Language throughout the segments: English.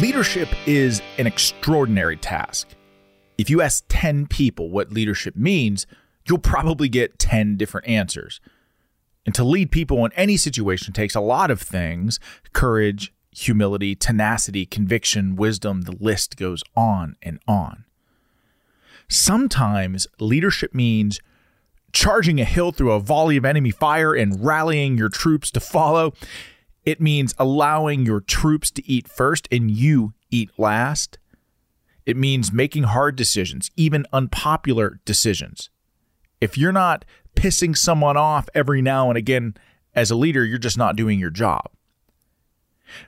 Leadership is an extraordinary task. If you ask 10 people what leadership means, you'll probably get 10 different answers. And to lead people in any situation takes a lot of things courage, humility, tenacity, conviction, wisdom, the list goes on and on. Sometimes leadership means charging a hill through a volley of enemy fire and rallying your troops to follow. It means allowing your troops to eat first and you eat last. It means making hard decisions, even unpopular decisions. If you're not pissing someone off every now and again as a leader, you're just not doing your job.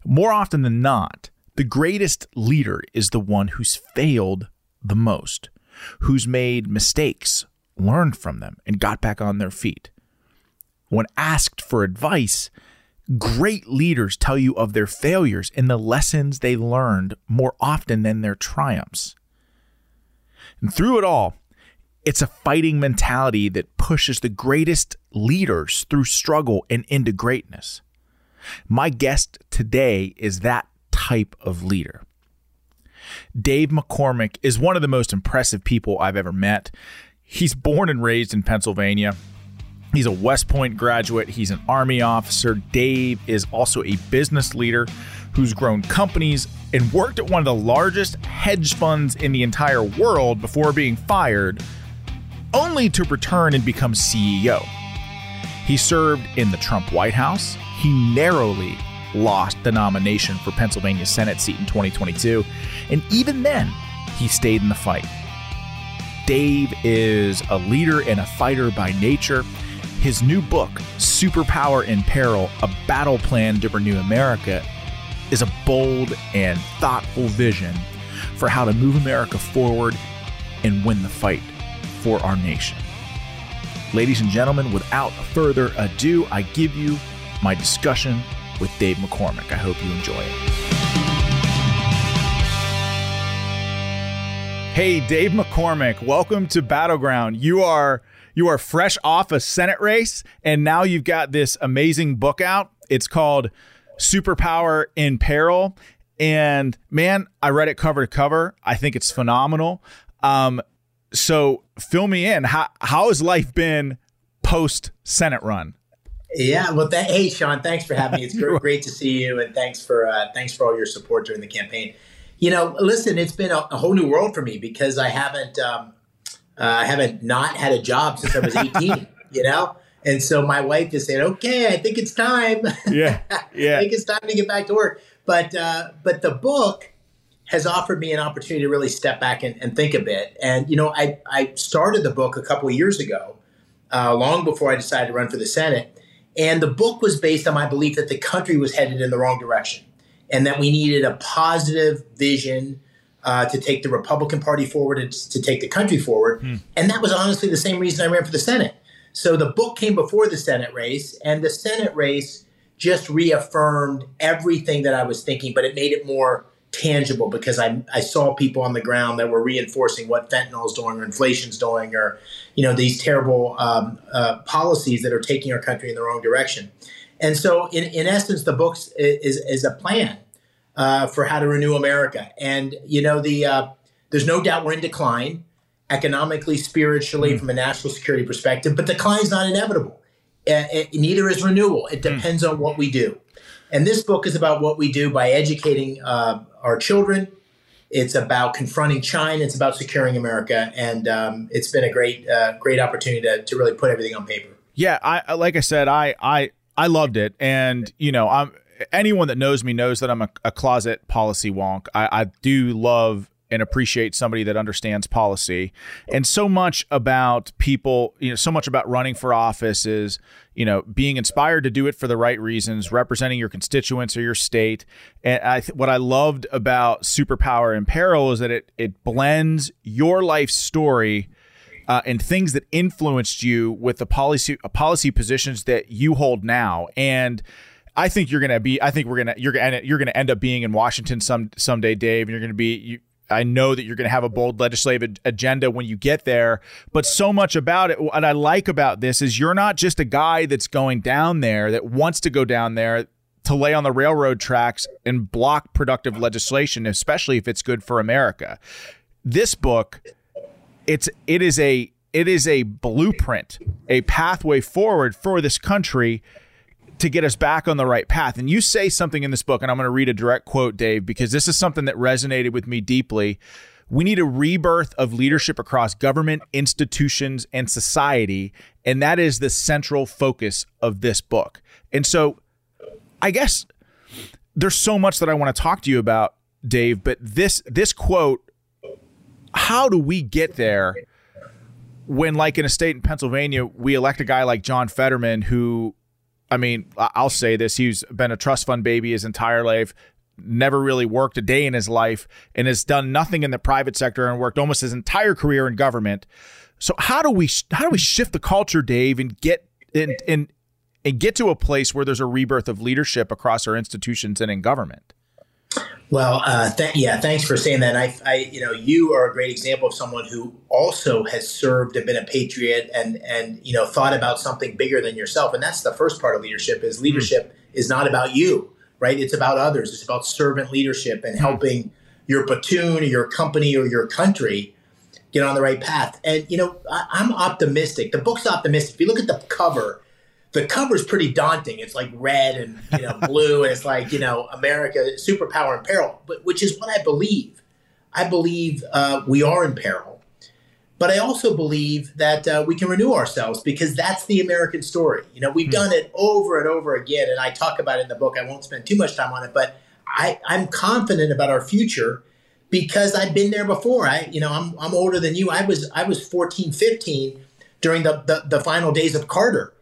More often than not, the greatest leader is the one who's failed the most, who's made mistakes, learned from them, and got back on their feet. When asked for advice, Great leaders tell you of their failures and the lessons they learned more often than their triumphs. And through it all, it's a fighting mentality that pushes the greatest leaders through struggle and into greatness. My guest today is that type of leader. Dave McCormick is one of the most impressive people I've ever met. He's born and raised in Pennsylvania. He's a West Point graduate. He's an Army officer. Dave is also a business leader who's grown companies and worked at one of the largest hedge funds in the entire world before being fired, only to return and become CEO. He served in the Trump White House. He narrowly lost the nomination for Pennsylvania Senate seat in 2022. And even then, he stayed in the fight. Dave is a leader and a fighter by nature. His new book, Superpower in Peril A Battle Plan to Renew America, is a bold and thoughtful vision for how to move America forward and win the fight for our nation. Ladies and gentlemen, without further ado, I give you my discussion with Dave McCormick. I hope you enjoy it. Hey, Dave McCormick, welcome to Battleground. You are you are fresh off a Senate race, and now you've got this amazing book out. It's called Superpower in Peril. And man, I read it cover to cover. I think it's phenomenal. Um, so fill me in. How how has life been post Senate run? Yeah, well, th- hey, Sean, thanks for having me. It's great, great to see you, and thanks for uh, thanks for all your support during the campaign. You know, listen, it's been a, a whole new world for me because I haven't um, uh, I haven't not had a job since I was 18, you know? And so my wife just said, okay, I think it's time. Yeah. Yeah. I think it's time to get back to work. But, uh, but the book has offered me an opportunity to really step back and, and think a bit. And, you know, I, I started the book a couple of years ago, uh, long before I decided to run for the Senate. And the book was based on my belief that the country was headed in the wrong direction and that we needed a positive vision uh, to take the Republican Party forward and to take the country forward. Hmm. And that was honestly the same reason I ran for the Senate. So the book came before the Senate race, and the Senate race just reaffirmed everything that I was thinking, but it made it more tangible because I, I saw people on the ground that were reinforcing what fentanyl is doing or inflation's doing or you know these terrible um, uh, policies that are taking our country in the wrong direction and so in, in essence the book is, is a plan uh, for how to renew america and you know the uh, there's no doubt we're in decline economically spiritually mm. from a national security perspective but decline is not inevitable uh, it, neither is renewal it hmm. depends mm. on what we do and this book is about what we do by educating uh, our children. It's about confronting China. It's about securing America, and um, it's been a great, uh, great opportunity to, to really put everything on paper. Yeah, I like I said, I I I loved it, and you know, I'm anyone that knows me knows that I'm a, a closet policy wonk. I, I do love and appreciate somebody that understands policy. And so much about people, you know, so much about running for office is, you know, being inspired to do it for the right reasons, representing your constituents or your state. And I what I loved about Superpower in Peril is that it it blends your life story uh, and things that influenced you with the policy uh, policy positions that you hold now. And I think you're gonna be. I think we're gonna. You're gonna. You're gonna end up being in Washington some someday, Dave. And you're gonna be. You, I know that you're going to have a bold legislative agenda when you get there, but so much about it. What I like about this is you're not just a guy that's going down there that wants to go down there to lay on the railroad tracks and block productive legislation, especially if it's good for America. This book, it's it is a it is a blueprint, a pathway forward for this country to get us back on the right path. And you say something in this book, and I'm going to read a direct quote, Dave, because this is something that resonated with me deeply. We need a rebirth of leadership across government, institutions, and society. And that is the central focus of this book. And so I guess there's so much that I want to talk to you about, Dave, but this this quote, how do we get there when like in a state in Pennsylvania, we elect a guy like John Fetterman who I mean, I'll say this: he's been a trust fund baby his entire life, never really worked a day in his life, and has done nothing in the private sector and worked almost his entire career in government. So how do we how do we shift the culture, Dave, and get and and and get to a place where there's a rebirth of leadership across our institutions and in government? Well, uh, th- yeah, thanks for saying that. I, I, you know, you are a great example of someone who also has served and been a patriot, and and you know thought about something bigger than yourself. And that's the first part of leadership. Is leadership mm. is not about you, right? It's about others. It's about servant leadership and mm. helping your platoon or your company or your country get on the right path. And you know, I, I'm optimistic. The book's optimistic. If you look at the cover the cover's pretty daunting. It's like red and you know blue, and it's like you know America superpower in peril, but which is what I believe. I believe uh, we are in peril, but I also believe that uh, we can renew ourselves because that's the American story. You know, we've mm-hmm. done it over and over again, and I talk about it in the book. I won't spend too much time on it, but I, I'm confident about our future because I've been there before. I, you know, I'm, I'm older than you. I was I was 14, 15 during the, the, the final days of Carter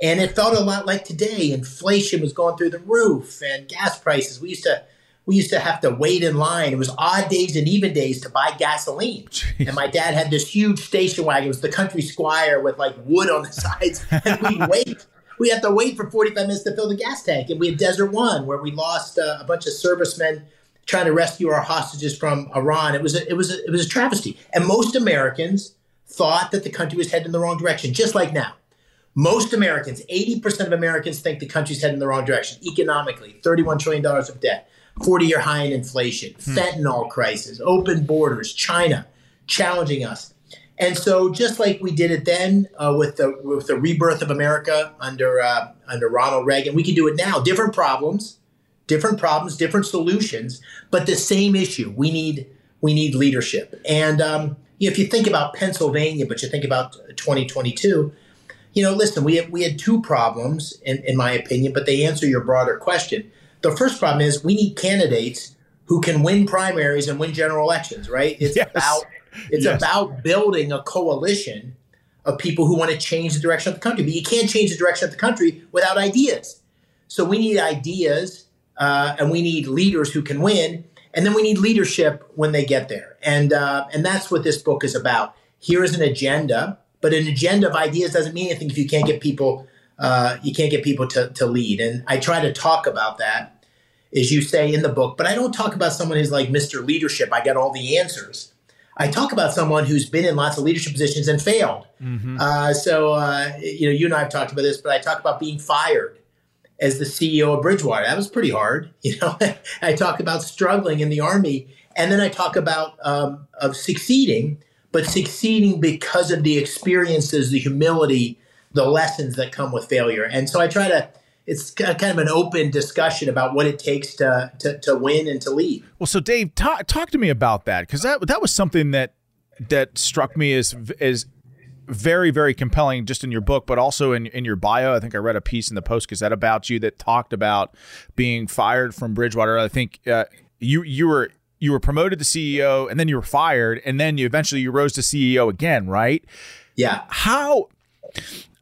and it felt a lot like today. Inflation was going through the roof and gas prices. We used to we used to have to wait in line. It was odd days and even days to buy gasoline. Jeez. And my dad had this huge station wagon. It was the country squire with like wood on the sides. And we'd wait. We had to wait for 45 minutes to fill the gas tank. And we had Desert One, where we lost uh, a bunch of servicemen trying to rescue our hostages from Iran. It was a, it was a, it was a travesty. And most Americans thought that the country was heading in the wrong direction, just like now. Most Americans, 80% of Americans think the country's heading in the wrong direction economically, $31 trillion of debt, 40 year high in inflation, hmm. fentanyl crisis, open borders, China challenging us. And so, just like we did it then uh, with the with the rebirth of America under uh, under Ronald Reagan, we can do it now. Different problems, different problems, different solutions, but the same issue. We need we need leadership. And um, if you think about Pennsylvania, but you think about 2022, you know, listen, we had, we had two problems, in, in my opinion, but they answer your broader question. The first problem is we need candidates who can win primaries and win general elections, right? It's yes. about it's yes. about building a coalition of people who want to change the direction of the country. But you can't change the direction of the country without ideas. So we need ideas, uh, and we need leaders who can win, and then we need leadership when they get there. And uh, and that's what this book is about. Here is an agenda but an agenda of ideas doesn't mean anything if you can't get people uh, you can't get people to, to lead. And I try to talk about that, as you say in the book, but I don't talk about someone who's like Mr. Leadership. I got all the answers. I talk about someone who's been in lots of leadership positions and failed. Mm-hmm. Uh, so, uh, you know, you and I have talked about this, but I talk about being fired as the CEO of Bridgewater. That was pretty hard. You know, I talk about struggling in the army, and then I talk about um, of succeeding, but succeeding because of the experiences, the humility, the lessons that come with failure. And so I try to. It's kind of an open discussion about what it takes to to, to win and to lead. Well, so Dave, talk talk to me about that because that that was something that that struck me as as very very compelling just in your book but also in, in your bio i think i read a piece in the post gazette about you that talked about being fired from bridgewater i think uh, you you were you were promoted to ceo and then you were fired and then you eventually you rose to ceo again right yeah how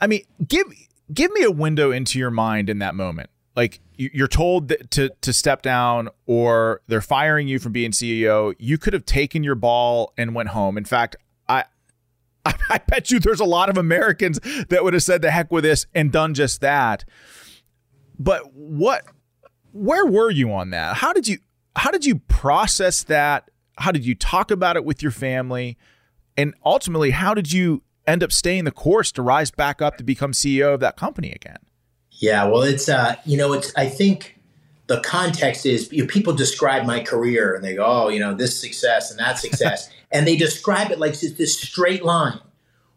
i mean give give me a window into your mind in that moment like you're told to to step down or they're firing you from being CEO, you could have taken your ball and went home. In fact, I, I bet you there's a lot of Americans that would have said the heck with this and done just that. But what where were you on that? How did you how did you process that? How did you talk about it with your family? And ultimately, how did you end up staying the course to rise back up to become CEO of that company again? Yeah, well, it's uh, you know, it's I think the context is you know, people describe my career and they go, oh, you know, this success and that success, and they describe it like it's this straight line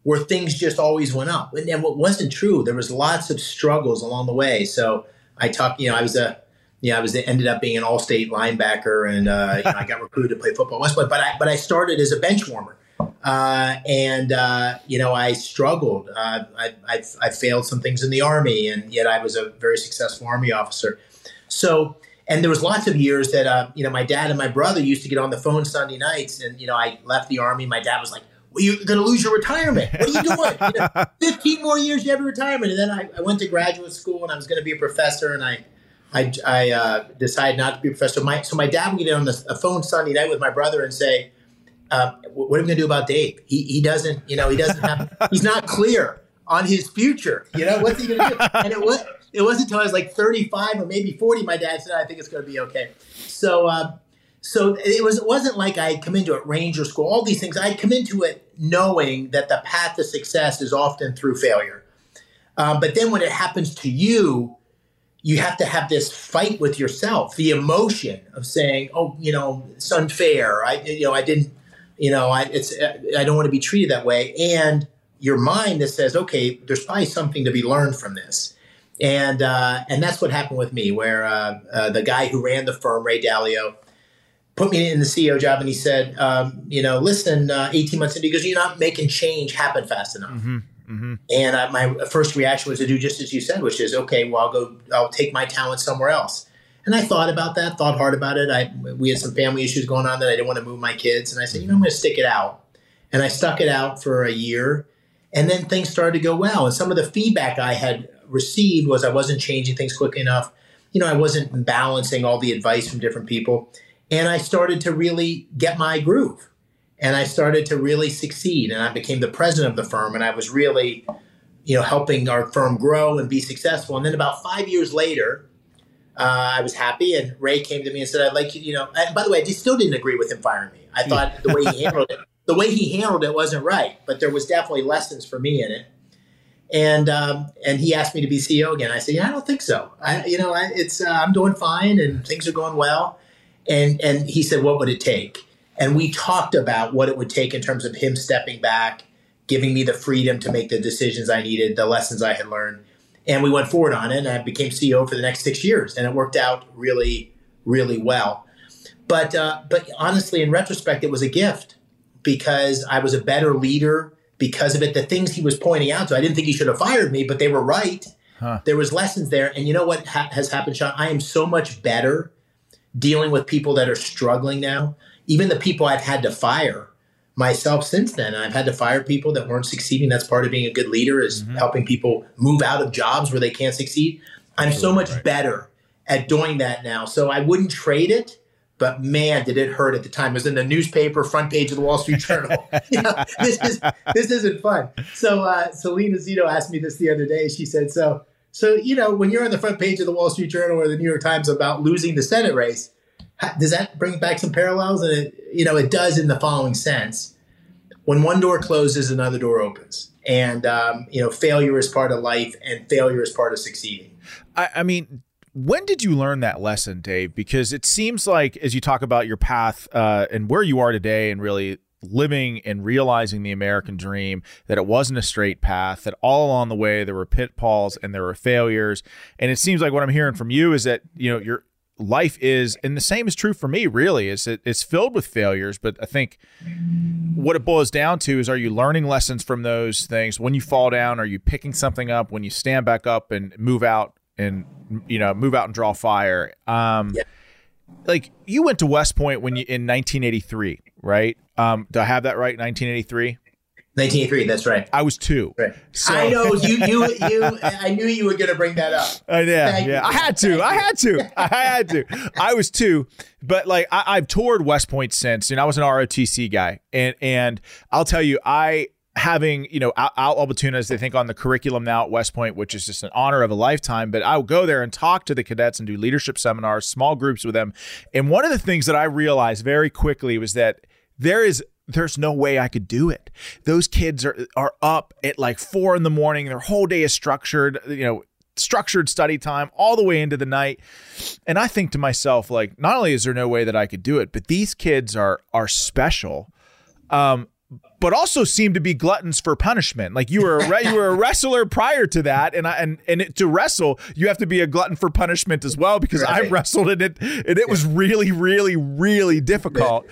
where things just always went up. And, and what wasn't true, there was lots of struggles along the way. So I talked, you know, I was a, yeah, I was ended up being an all-state linebacker, and uh, you know, I got recruited to play football West Point. But I, but I started as a bench warmer, uh, and uh, you know, I struggled. Uh, I, I, I failed some things in the army, and yet I was a very successful army officer. So and there was lots of years that uh, you know my dad and my brother used to get on the phone Sunday nights, and you know I left the army. My dad was like, well, "You're going to lose your retirement. What are you doing? you know, Fifteen more years, you have your retirement." And then I, I went to graduate school, and I was going to be a professor, and I I, I uh, decided not to be a professor. My, so my dad would get on the a phone Sunday night with my brother and say, uh, "What are we going to do about Dave? He, he doesn't, you know, he doesn't have, he's not clear on his future. You know, what's he going to do?" And it was it wasn't until I was like 35 or maybe 40, my dad said, I think it's going to be okay. So, uh, so it was, it wasn't like I come into it ranger school, all these things. I'd come into it knowing that the path to success is often through failure. Um, but then when it happens to you, you have to have this fight with yourself, the emotion of saying, "Oh, you know, it's unfair. I, you know, I didn't, you know, I, it's, I don't want to be treated that way." And your mind that says, "Okay, there's probably something to be learned from this." and uh, and that's what happened with me, where uh, uh, the guy who ran the firm, Ray Dalio, put me in the CEO job, and he said, um, you know, listen, uh, 18 months into, he goes, you're not making change happen fast enough. Mm-hmm, mm-hmm. And uh, my first reaction was to do just as you said, which is, okay, well, I'll go, I'll take my talent somewhere else. And I thought about that, thought hard about it. I we had some family issues going on that I didn't want to move my kids, and I said, you know, I'm going to stick it out. And I stuck it out for a year, and then things started to go well. And some of the feedback I had received was I wasn't changing things quickly enough. You know, I wasn't balancing all the advice from different people. And I started to really get my groove. And I started to really succeed. And I became the president of the firm. And I was really, you know, helping our firm grow and be successful. And then about five years later, uh, I was happy. And Ray came to me and said, I'd like you, you know, and by the way, I just still didn't agree with him firing me. I thought the way he handled it, the way he handled it wasn't right. But there was definitely lessons for me in it and um, and he asked me to be CEO again. I said, yeah, I don't think so. I, you know, I, it's uh, I'm doing fine and things are going well. And and he said, what would it take? And we talked about what it would take in terms of him stepping back, giving me the freedom to make the decisions I needed, the lessons I had learned, and we went forward on it. And I became CEO for the next six years, and it worked out really, really well. But uh, but honestly, in retrospect, it was a gift because I was a better leader because of it. The things he was pointing out, so I didn't think he should have fired me, but they were right. Huh. There was lessons there, and you know what ha- has happened, Sean? I am so much better dealing with people that are struggling now. Even the people I've had to fire myself since then. I've had to fire people that weren't succeeding. That's part of being a good leader is mm-hmm. helping people move out of jobs where they can't succeed. I'm Absolutely so much right. better at doing that now. So I wouldn't trade it but man, did it hurt at the time. It was in the newspaper, front page of the Wall Street Journal. you know, this is this isn't fun. So uh, Selena Zito asked me this the other day. She said, "So, So, you know, when you're on the front page of the Wall Street Journal or the New York Times about losing the Senate race, does that bring back some parallels? And it, you know, it does in the following sense: when one door closes, another door opens, and um, you know, failure is part of life, and failure is part of succeeding. I, I mean, when did you learn that lesson, Dave? Because it seems like as you talk about your path uh, and where you are today, and really living and realizing the American dream, that it wasn't a straight path, that all along the way there were pitfalls and there were failures. And it seems like what I'm hearing from you is that, you know, your life is, and the same is true for me, really, is it, it's filled with failures. But I think what it boils down to is are you learning lessons from those things? When you fall down, are you picking something up? When you stand back up and move out and, you know, move out and draw fire? Um, yeah. Like you went to West Point when you in 1983, right? Um, do I have that right? 1983. 1983. That's right. I was two. Right. So. I know you. You. You. I knew you were going to bring that up. Uh, yeah. Thank yeah. I had to. I had to. I had to. I was two, but like I, have toured West Point since, and I was an ROTC guy, and and I'll tell you, I having you know Al, Al Albertunas, they think on the curriculum now at West Point, which is just an honor of a lifetime. But I would go there and talk to the cadets and do leadership seminars, small groups with them. And one of the things that I realized very quickly was that there is there's no way I could do it. Those kids are are up at like four in the morning. Their whole day is structured. You know, structured study time all the way into the night. And I think to myself, like, not only is there no way that I could do it, but these kids are are special. Um, but also seem to be gluttons for punishment. Like you were a you were a wrestler prior to that, and I, and and it, to wrestle, you have to be a glutton for punishment as well because right. I wrestled and it and it was really really really difficult.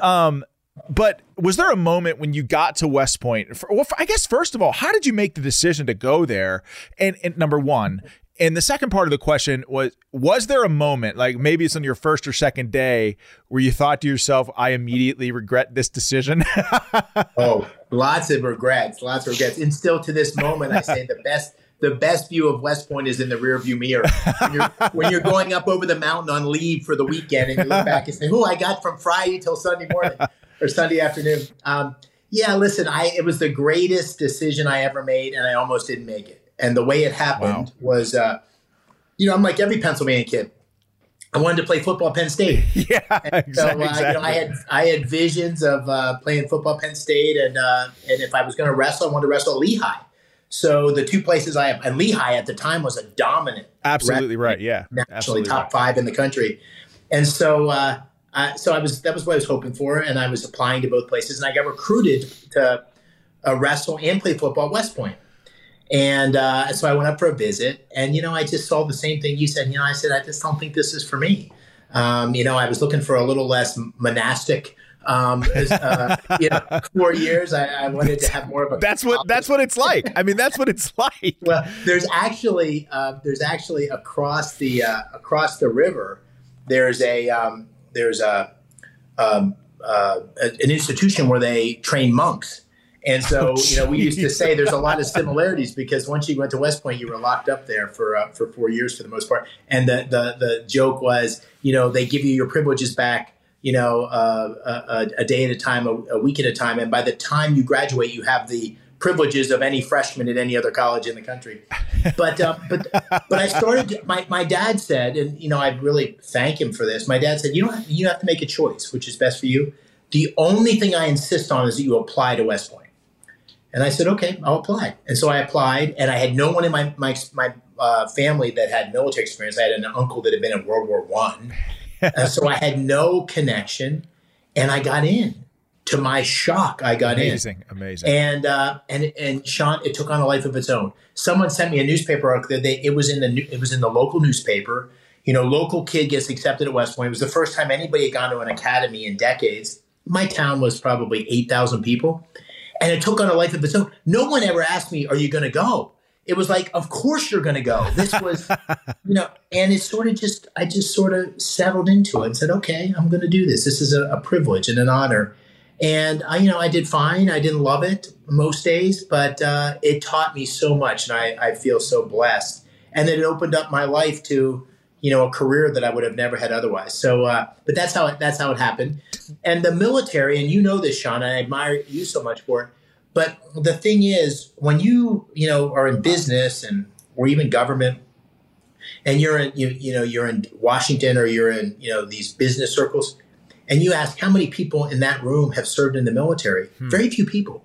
Um, but was there a moment when you got to West Point? For, well, I guess first of all, how did you make the decision to go there? And, and number one, and the second part of the question was was there a moment like maybe it's on your first or second day where you thought to yourself i immediately regret this decision oh lots of regrets lots of regrets and still to this moment i say the best the best view of west point is in the rearview mirror when you're, when you're going up over the mountain on leave for the weekend and you look back and say oh i got from friday till sunday morning or sunday afternoon um, yeah listen i it was the greatest decision i ever made and i almost didn't make it and the way it happened wow. was, uh, you know, I'm like every Pennsylvania kid. I wanted to play football at Penn State. yeah, and so uh, you know, I had I had visions of uh, playing football at Penn State, and uh, and if I was going to wrestle, I wanted to wrestle at Lehigh. So the two places I have, and Lehigh at the time was a dominant, absolutely right, yeah, nationally absolutely top right. five in the country, and so uh, so I was that was what I was hoping for, and I was applying to both places, and I got recruited to uh, wrestle and play football at West Point. And uh, so I went up for a visit, and you know, I just saw the same thing you said. You know, I said, I just don't think this is for me. Um, you know, I was looking for a little less monastic. Um, uh, you know, four years. I, I, wanted to have more of a. That's what. That's what it's like. I mean, that's what it's like. well, there's actually uh, there's actually across the uh, across the river. There's a um, there's a, um, uh, an institution where they train monks. And so, oh, you know, we used to say there's a lot of similarities because once you went to West Point, you were locked up there for uh, for four years for the most part. And the the the joke was, you know, they give you your privileges back, you know, uh, a, a, day at a time, a, a, week at a time, and by the time you graduate, you have the privileges of any freshman at any other college in the country. But uh, but but I started. My my dad said, and you know, I really thank him for this. My dad said, you know, you have to make a choice, which is best for you. The only thing I insist on is that you apply to West Point. And I said, okay, I'll apply. And so I applied, and I had no one in my my my uh, family that had military experience. I had an uncle that had been in World War One, so I had no connection, and I got in. To my shock, I got amazing, in. Amazing, amazing. And uh, and and Sean, it took on a life of its own. Someone sent me a newspaper article that they, it was in the it was in the local newspaper. You know, local kid gets accepted at West Point. It was the first time anybody had gone to an academy in decades. My town was probably eight thousand people and it took on a life of its own. No one ever asked me, "Are you going to go?" It was like, "Of course you're going to go." This was, you know, and it sort of just, I just sort of settled into it and said, "Okay, I'm going to do this. This is a, a privilege and an honor." And I, you know, I did fine. I didn't love it most days, but uh, it taught me so much, and I, I feel so blessed. And then it opened up my life to you know a career that I would have never had otherwise. So, uh, but that's how it, that's how it happened. And the military, and you know this, Sean, I admire you so much for it. But the thing is, when you you know are in business and or even government, and you're in you, you know you're in Washington or you're in you know these business circles, and you ask how many people in that room have served in the military. Hmm. Very few people.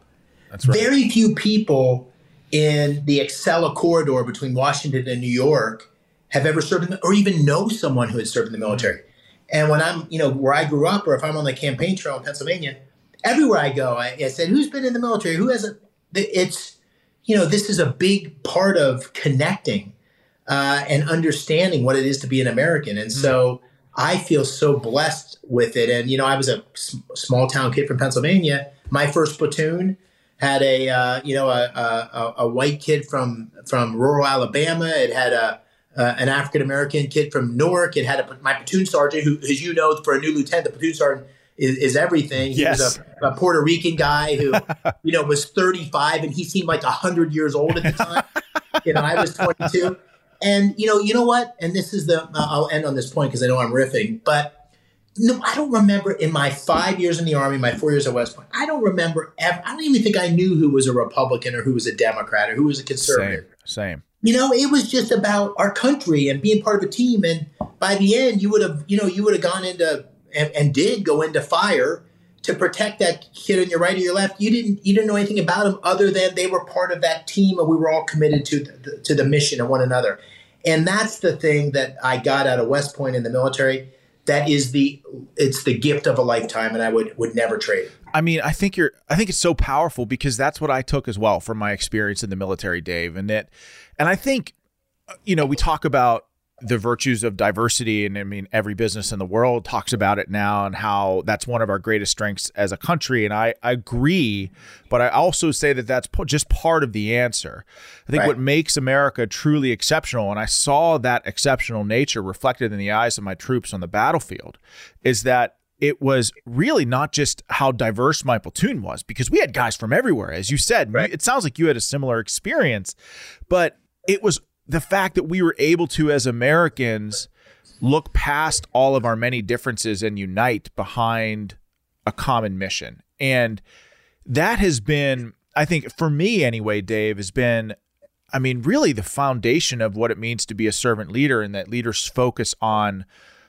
That's right. Very few people in the Acela corridor between Washington and New York have ever served in the, or even know someone who has served in the military. And when I'm, you know, where I grew up, or if I'm on the campaign trail in Pennsylvania, everywhere I go, I, I said, "Who's been in the military? Who hasn't?" It's, you know, this is a big part of connecting uh, and understanding what it is to be an American. And so I feel so blessed with it. And you know, I was a small town kid from Pennsylvania. My first platoon had a, uh, you know, a, a, a white kid from from rural Alabama. It had a uh, an African American kid from Newark. It had a, my platoon sergeant, who, as you know, for a new lieutenant, the platoon sergeant is, is everything. He yes. was a, a, Puerto Rican guy who, you know, was 35 and he seemed like 100 years old at the time. you know, I was 22. And, you know, you know what? And this is the, uh, I'll end on this point because I know I'm riffing, but no, I don't remember in my five years in the Army, my four years at West Point, I don't remember ever, I don't even think I knew who was a Republican or who was a Democrat or who was a conservative. Same, same you know, it was just about our country and being part of a team. And by the end, you would have, you know, you would have gone into and, and, did go into fire to protect that kid on your right or your left. You didn't, you didn't know anything about them other than they were part of that team, and we were all committed to the, to the mission and one another. And that's the thing that I got out of West Point in the military. That is the, it's the gift of a lifetime, and I would would never trade. I mean, I think you're I think it's so powerful because that's what I took as well from my experience in the military, Dave. And that and I think, you know, we talk about the virtues of diversity and I mean every business in the world talks about it now and how that's one of our greatest strengths as a country and I, I agree but I also say that that's just part of the answer. I think right. what makes America truly exceptional and I saw that exceptional nature reflected in the eyes of my troops on the battlefield is that it was really not just how diverse my platoon was because we had guys from everywhere as you said right. it sounds like you had a similar experience but it was the fact that we were able to, as Americans, look past all of our many differences and unite behind a common mission. And that has been, I think, for me anyway, Dave, has been, I mean, really the foundation of what it means to be a servant leader and that leaders focus on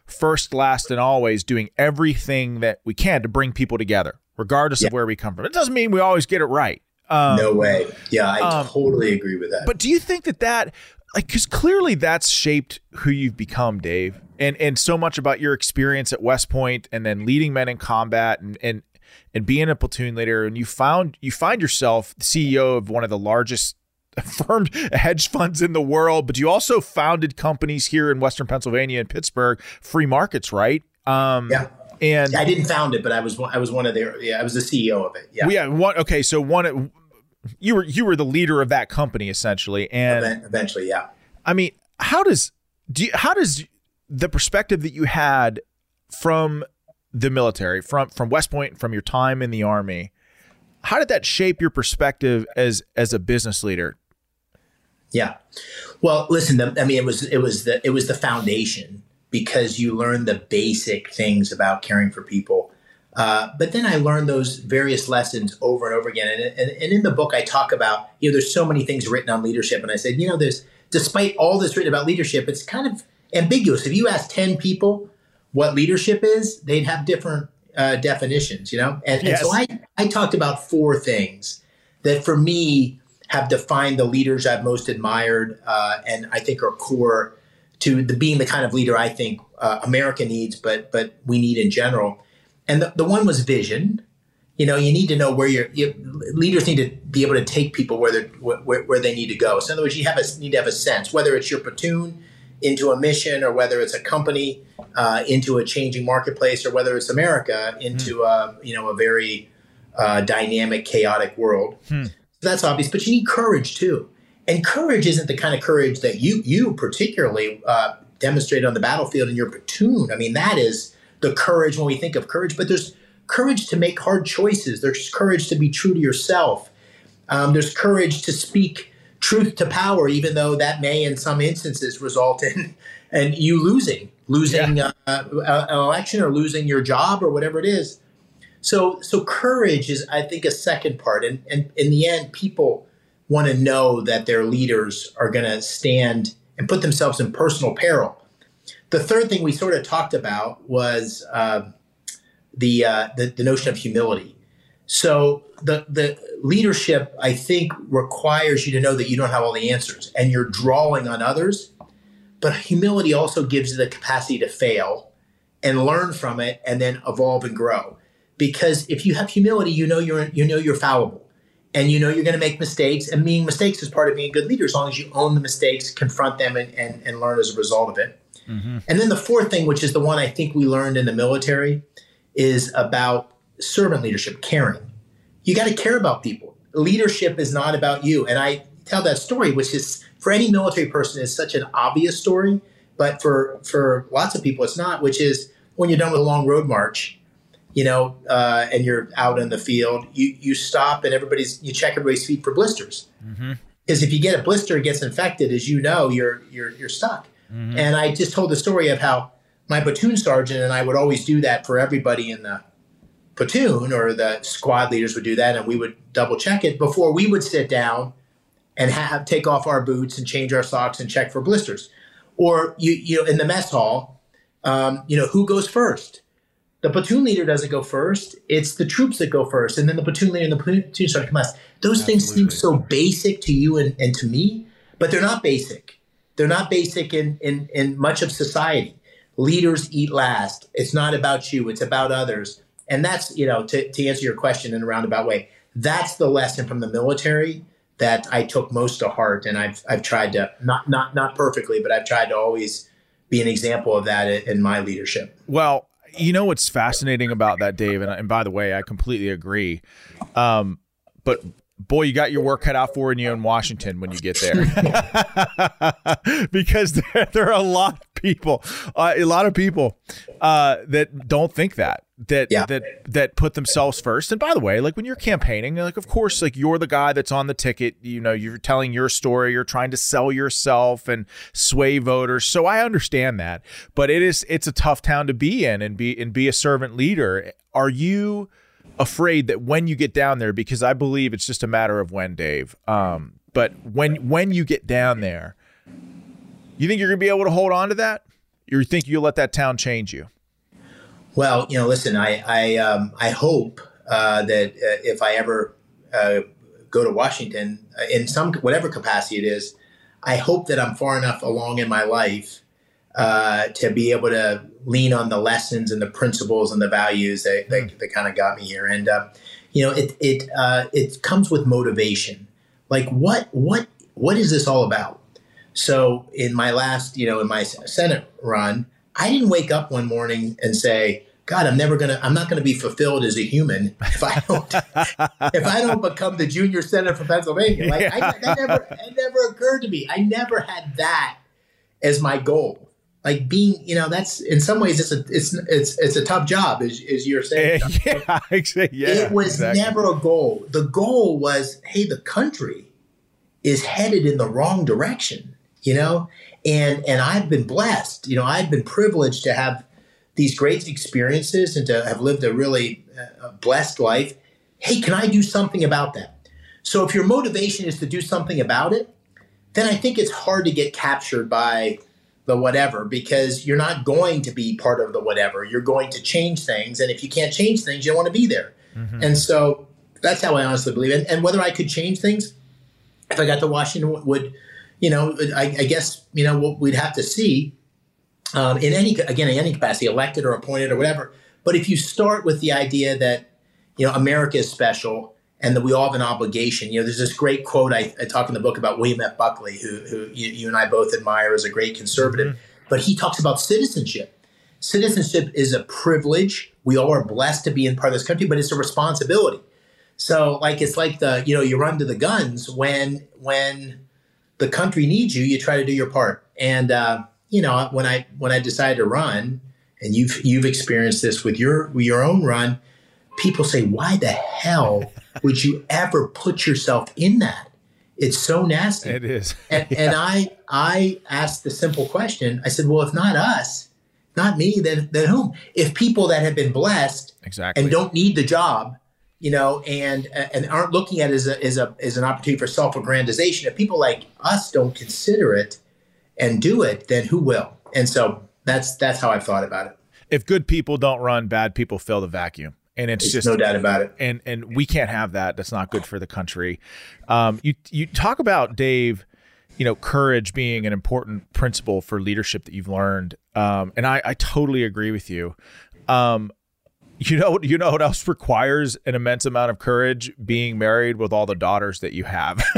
first, last, and always doing everything that we can to bring people together, regardless yeah. of where we come from. It doesn't mean we always get it right. Um, no way. Yeah, I um, totally agree with that. But do you think that that like because clearly that's shaped who you've become, Dave, and and so much about your experience at West Point and then leading men in combat and and and being a platoon leader, and you found you find yourself the CEO of one of the largest firmed hedge funds in the world, but you also founded companies here in Western Pennsylvania and Pittsburgh, FreeMarkets, right? Um, yeah. And I didn't found it, but I was I was one of their yeah I was the CEO of it. Yeah. Yeah. One. Okay. So one. You were you were the leader of that company essentially, and eventually, yeah. I mean, how does do you, how does the perspective that you had from the military, from from West Point, from your time in the army, how did that shape your perspective as as a business leader? Yeah. Well, listen. I mean, it was it was the it was the foundation because you learn the basic things about caring for people. Uh, but then I learned those various lessons over and over again. And, and, and, in the book, I talk about, you know, there's so many things written on leadership. And I said, you know, there's, despite all this written about leadership, it's kind of ambiguous. If you ask 10 people what leadership is, they'd have different uh, definitions, you know? And, yes. and so I, I talked about four things that for me have defined the leaders I've most admired uh, and I think are core to the being the kind of leader I think uh, America needs, but but we need in general. And the, the one was vision. You know, you need to know where your leaders need to be able to take people where they where, where they need to go. So in other words, you have a need to have a sense whether it's your platoon into a mission, or whether it's a company uh, into a changing marketplace, or whether it's America into mm. a you know a very uh, dynamic, chaotic world. Hmm. So that's obvious, but you need courage too. And courage isn't the kind of courage that you you particularly uh, demonstrate on the battlefield in your platoon. I mean, that is the courage when we think of courage. But there's courage to make hard choices. There's courage to be true to yourself. Um, there's courage to speak truth to power, even though that may, in some instances, result in and you losing, losing yeah. uh, an election or losing your job or whatever it is. So, so courage is, I think, a second part. And, and in the end, people want to know that their leaders are going to stand and put themselves in personal peril. The third thing we sort of talked about was uh, the, uh, the the notion of humility. So the the leadership, I think, requires you to know that you don't have all the answers and you're drawing on others. But humility also gives you the capacity to fail and learn from it and then evolve and grow. Because if you have humility, you know you're you know you're fallible and you know you're going to make mistakes and being mistakes is part of being a good leader as long as you own the mistakes confront them and, and, and learn as a result of it mm-hmm. and then the fourth thing which is the one i think we learned in the military is about servant leadership caring you got to care about people leadership is not about you and i tell that story which is for any military person is such an obvious story but for for lots of people it's not which is when you're done with a long road march you know, uh, and you're out in the field, you you stop and everybody's you check everybody's feet for blisters. Because mm-hmm. if you get a blister, it gets infected, as you know, you're you're you're stuck. Mm-hmm. And I just told the story of how my platoon sergeant and I would always do that for everybody in the platoon, or the squad leaders would do that, and we would double check it before we would sit down and have take off our boots and change our socks and check for blisters. Or you you know in the mess hall, um, you know who goes first the platoon leader doesn't go first. It's the troops that go first, and then the platoon leader and the platoon sergeant come last. Those Absolutely. things seem so basic to you and, and to me, but they're not basic. They're not basic in, in, in much of society. Leaders eat last. It's not about you, it's about others. And that's, you know, to, to answer your question in a roundabout way, that's the lesson from the military that I took most to heart. And I've, I've tried to, not, not, not perfectly, but I've tried to always be an example of that in, my leadership. Well, you know what's fascinating about that, Dave, and, and by the way, I completely agree. Um, but boy, you got your work cut out for you in Washington when you get there, because there, there, are a lot of people, uh, a lot of people uh, that don't think that that yeah. that that put themselves first. And by the way, like when you're campaigning, like of course, like you're the guy that's on the ticket. You know, you're telling your story. You're trying to sell yourself and sway voters. So I understand that, but it is it's a tough town to be in and be and be a servant leader. Are you? Afraid that when you get down there, because I believe it's just a matter of when, Dave. Um, but when when you get down there, you think you're going to be able to hold on to that? You think you'll let that town change you? Well, you know, listen, I I um, I hope uh, that uh, if I ever uh, go to Washington uh, in some whatever capacity it is, I hope that I'm far enough along in my life uh, to be able to lean on the lessons and the principles and the values that, that, hmm. that kind of got me here. And uh, you know, it it uh, it comes with motivation. Like what what what is this all about? So in my last, you know, in my Senate run, I didn't wake up one morning and say, God, I'm never gonna, I'm not gonna be fulfilled as a human if I don't, if I don't become the junior senator for Pennsylvania. Like yeah. I, that never, it never occurred to me. I never had that as my goal like being you know that's in some ways it's a it's it's it's a tough job as, as you're saying. Yeah, yeah it was exactly. never a goal. The goal was hey the country is headed in the wrong direction you know? And and i've been blessed you know i've been privileged to have these great experiences and to have lived a really uh, blessed life. Hey can i do something about that? So if your motivation is to do something about it then i think it's hard to get captured by the whatever because you're not going to be part of the whatever. You're going to change things. And if you can't change things, you don't want to be there. Mm-hmm. And so that's how I honestly believe it. And, and, whether I could change things, if I got to Washington, would, you know, I, I guess, you know, what we'd have to see um, in any, again, in any capacity, elected or appointed or whatever. But if you start with the idea that, you know, America is special and that we all have an obligation. You know, there's this great quote I, I talk in the book about William F. Buckley, who, who you, you, and I both admire as a great conservative, mm-hmm. but he talks about citizenship. Citizenship is a privilege. We all are blessed to be in part of this country, but it's a responsibility. So, like, it's like the you know you run to the guns when when the country needs you. You try to do your part, and uh, you know when I when I decided to run, and you've you've experienced this with your with your own run people say, why the hell would you ever put yourself in that? It's so nasty. It is. and, yeah. and, I I asked the simple question. I said, well, if not us, not me, then then whom? If people that have been blessed exactly. and don't need the job you know, and and aren't looking at it as a as a as an opportunity for self-aggrandization. If people like us don't consider it and do it, then who will? And so that's that's how I've thought about it. If good people don't run, bad people fill the vacuum. And it's There's just no doubt about it. And and we can't have that. That's not good for the country. Um, you you talk about Dave, you know, courage being an important principle for leadership that you've learned. Um, and I, I totally agree with you. Um, you know, you know what else requires an immense amount of courage? Being married with all the daughters that you have.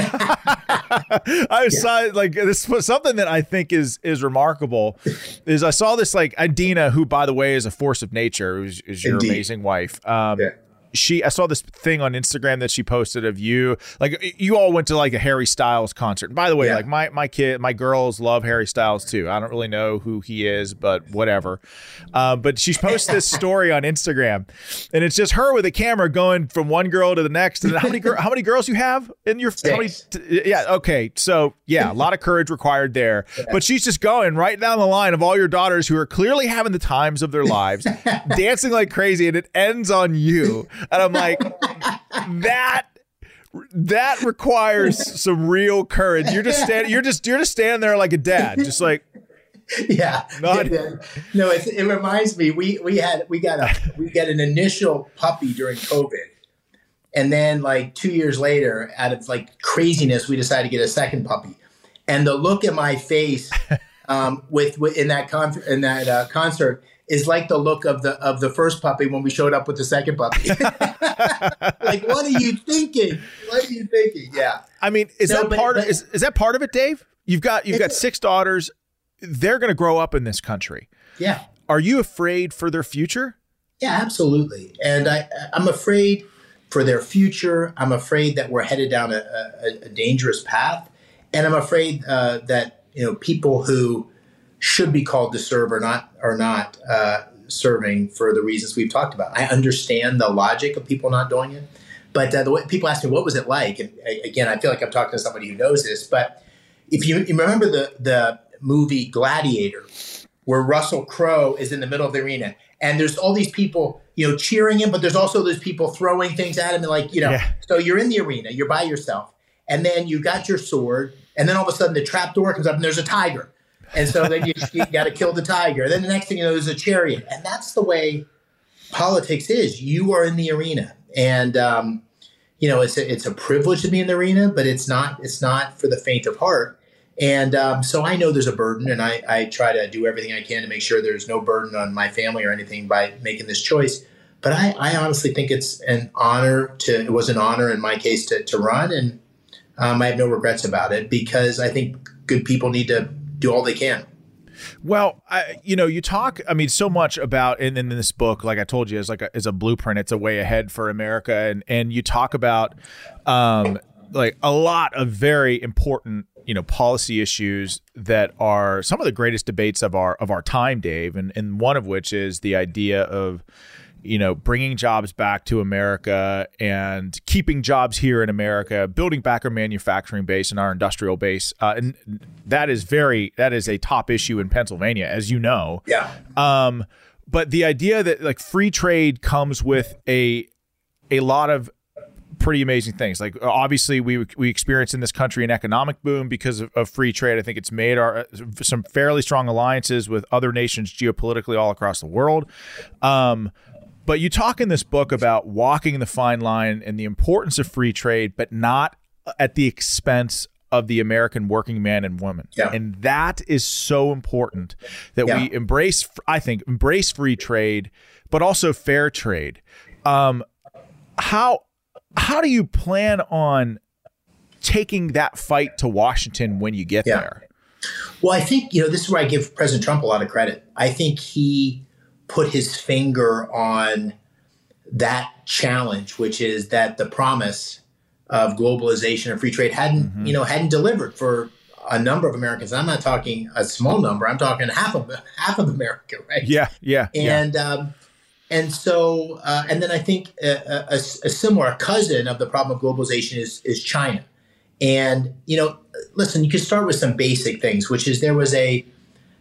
I saw like this was something that I think is is remarkable. Is I saw this like Adina, who by the way is a force of nature, is, is your Indeed. amazing wife. Um, Yeah. She I saw this thing on Instagram that she posted of you like you all went to like a Harry Styles concert. And by the way, Yeah. like my my kid my girls love Harry Styles too. I don't really know who he is, but whatever. Uh, but she posted this story on Instagram, and it's just her with a camera going from one girl to the next. And how many gir- how many girls you have in your how many, t- yeah okay so yeah a lot of courage required there. But she's just going right down the line of all your daughters who are clearly having the times of their lives, dancing like crazy, and it ends on you. And I'm like, that that requires some real courage. You're just standing. You're just you're just standing there like a dad, just like yeah. Not- Yeah. No, it's, it reminds me. We we had we got a we got an initial puppy during COVID, and then like two years later, out of like craziness, we decided to get a second puppy, and the look in my face, um, with, with in that con- in that uh, concert is like the look of the of the first puppy when we showed up with the second puppy. like, what are you thinking? What are you thinking? Yeah. I mean, is No, that but- part of but- is, is that part of it, Dave? You've got you've got six daughters. They're going to grow up in this country. Yeah. Are you afraid for their future? Yeah, absolutely. And I, I'm afraid for their future. I'm afraid that we're headed down a, a, a dangerous path, and I'm afraid uh, that you know people who should be called to serve or not are not uh, serving for the reasons we've talked about. I understand the logic of people not doing it, but uh, the way people ask me what was it like, and again, I feel like I'm talking to somebody who knows this, but if you, you remember the the movie Gladiator, where Russell Crowe is in the middle of the arena, and there's all these people, you know, cheering him, but there's also those people throwing things at him, and like, you know, Yeah. so you're in the arena, you're by yourself, and then you got your sword, and then all of a sudden the trap door comes up, and there's a tiger, and so then you, you got to kill the tiger. Then the next thing you know, there's a chariot, and that's the way politics is. You are in the arena, and um, you know it's a, it's a privilege to be in the arena, but it's not it's not for the faint of heart. And um, so I know there's a burden, and I, I try to do everything I can to make sure there's no burden on my family or anything by making this choice. But I, I honestly think it's an honor to it was an honor in my case to, to run, and um, I have no regrets about it because I think good people need to do all they can. Well, I, you know, you talk. I mean, so much about in, in this book, like I told you, is like a, is a blueprint. It's a way ahead for America, and and you talk about, um, like a lot of very important, you know, policy issues that are some of the greatest debates of our of our time, Dave, and and one of which is the idea of you know, bringing jobs back to America and keeping jobs here in America, building back our manufacturing base and our industrial base. Uh, and that is very, that is a top issue in Pennsylvania, as you know. Yeah. Um, but the idea that like free trade comes with a, a lot of pretty amazing things. Like obviously we we experience in this country an economic boom because of, of free trade. I think it's made our some fairly strong alliances with other nations geopolitically all across the world. Um, but you talk in this book about walking the fine line and the importance of free trade, but not at the expense of the American working man and woman. Yeah. And that is so important that Yeah. we embrace, I think, embrace free trade, but also fair trade. Um, how how do you plan on taking that fight to Washington when you get Yeah. there? Well, I think, you know, this is where I give President Trump a lot of credit. I think he put his finger on that challenge, which is that the promise of globalization and free trade hadn't, you know, hadn't delivered for a number of Americans. I'm not talking a small number. I'm talking half of half of America, right? Yeah, yeah, yeah. and um, and so uh, and then I think a, a, a similar cousin of the problem of globalization is is China, and you know, listen, you can start with some basic things, which is there was a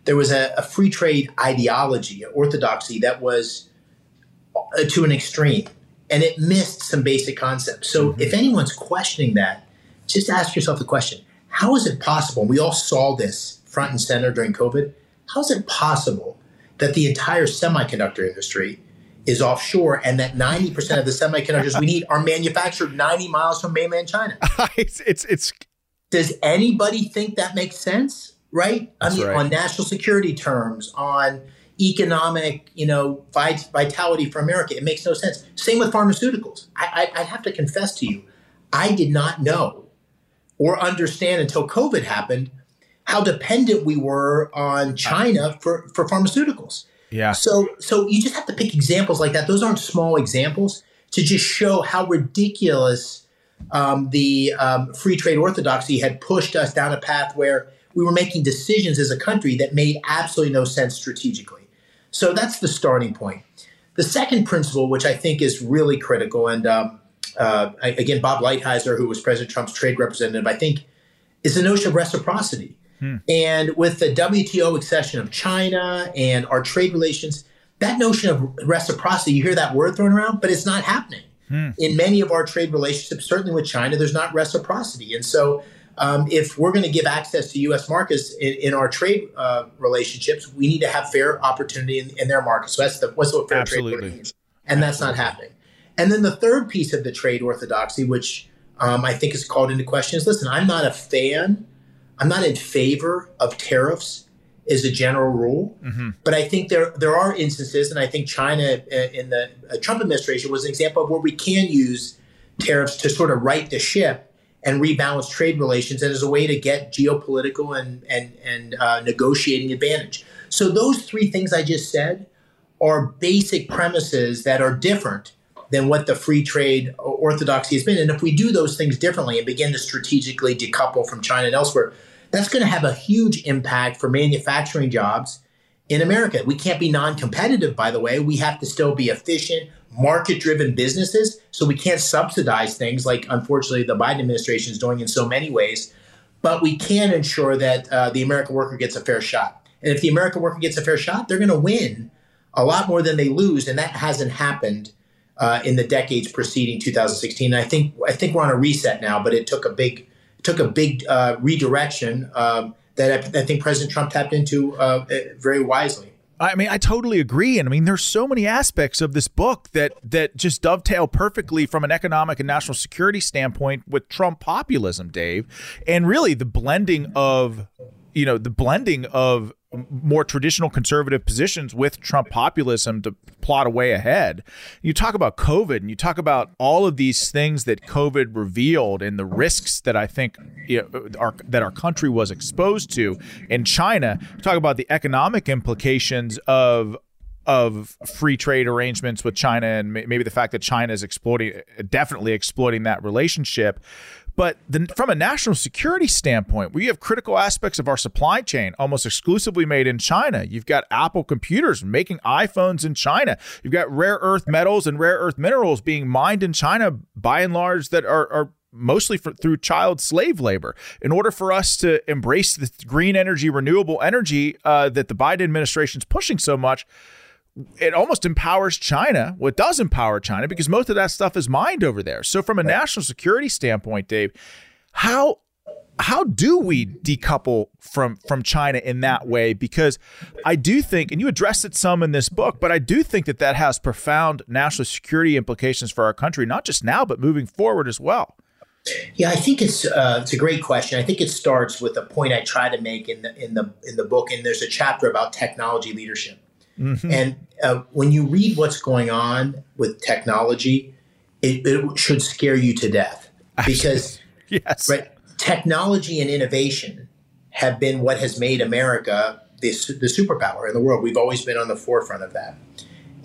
there was a, a free trade ideology, orthodoxy that was uh, to an extreme, and it missed some basic concepts. So mm-hmm. if anyone's questioning that, just ask yourself the question how is it possible? We all saw this front and center during COVID. How is it possible that the entire semiconductor industry is offshore and that 90% of the semiconductors we need are manufactured 90 miles from mainland China? it's, it's, it's, does anybody think that makes sense? Right? That's I mean, right. on national security terms, on economic, you know, vitality for America, it makes no sense. Same with pharmaceuticals. I, I, I have to confess to you, I did not know or understand until COVID happened how dependent we were on China for, for pharmaceuticals. Yeah. So so you just have to pick examples like that. Those aren't small examples to just show how ridiculous um, the um, free trade orthodoxy had pushed us down a path where we were making decisions as a country that made absolutely no sense strategically. So that's the starting point. The second principle, which I think is really critical, and um, uh, again, Bob Lighthizer, who was President Trump's trade representative, I think, is the notion of reciprocity. Hmm. And with the WTO accession of China and our trade relations, that notion of reciprocity, you hear that word thrown around, but it's not happening. Hmm. In many of our trade relationships, certainly with China, there's not reciprocity. And so, um, if we're going to give access to U.S. markets in, in our trade uh, relationships, we need to have fair opportunity in, in their markets. So that's the what's what fair Absolutely. trade means, and Absolutely. that's not happening. And then the third piece of the trade orthodoxy, which um, I think is called into question, is listen, I'm not a fan, I'm not in favor of tariffs as a general rule, mm-hmm. but I think there there are instances, and I think China uh, in the uh, Trump administration was an example of where we can use tariffs to sort of right the ship and rebalance trade relations, and as a way to get geopolitical and and and uh, negotiating advantage. So those three things I just said are basic premises that are different than what the free trade orthodoxy has been. And if we do those things differently and begin to strategically decouple from China and elsewhere, that's going to have a huge impact for manufacturing jobs in America. We can't be non competitive, by the way. We have to still be efficient, market driven businesses. So we can't subsidize things like, unfortunately, the Biden administration is doing in so many ways. But we can ensure that uh, the American worker gets a fair shot. And if the American worker gets a fair shot, they're going to win a lot more than they lose. And that hasn't happened uh, in the decades preceding 2016. And I think I think we're on a reset now, but it took a big took a big uh, redirection um, that I, I, think President Trump tapped into uh, very wisely. I mean, I totally agree, and I mean, there's so many aspects of this book that that just dovetail perfectly from an economic and national security standpoint with Trump populism, Dave, and really the blending of you know the blending of more traditional conservative positions with Trump populism to plot a way ahead. You talk about COVID and you talk about all of these things that COVID revealed and the risks that I think you know, our, that our country was exposed to in China. talk about the economic implications of of free trade arrangements with China and maybe the fact that China is exploiting definitely exploiting that relationship. But the, from a national security standpoint, we have critical aspects of our supply chain almost exclusively made in China. You've got Apple computers making iPhones in China. You've got rare earth metals and rare earth minerals being mined in China by and large that are, are mostly for, through child slave labor. In order for us to embrace the green energy, renewable energy uh, that the Biden administration is pushing so much, it almost empowers China. Well, it does empower China because most of that stuff is mined over there. So, from a national security standpoint, Dave, how how do we decouple from from China in that way? Because I do think, and you address it some in this book, but I do think that that has profound national security implications for our country, not just now, but moving forward as well. Yeah, I think it's uh, it's a great question. I think it starts with a point I try to make in the in the in the book, and there's a chapter about technology leadership. Mm-hmm. And uh, when you read what's going on with technology, it, it should scare you to death because yes. right, technology and innovation have been what has made America the, the superpower in the world. We've always been on the forefront of that.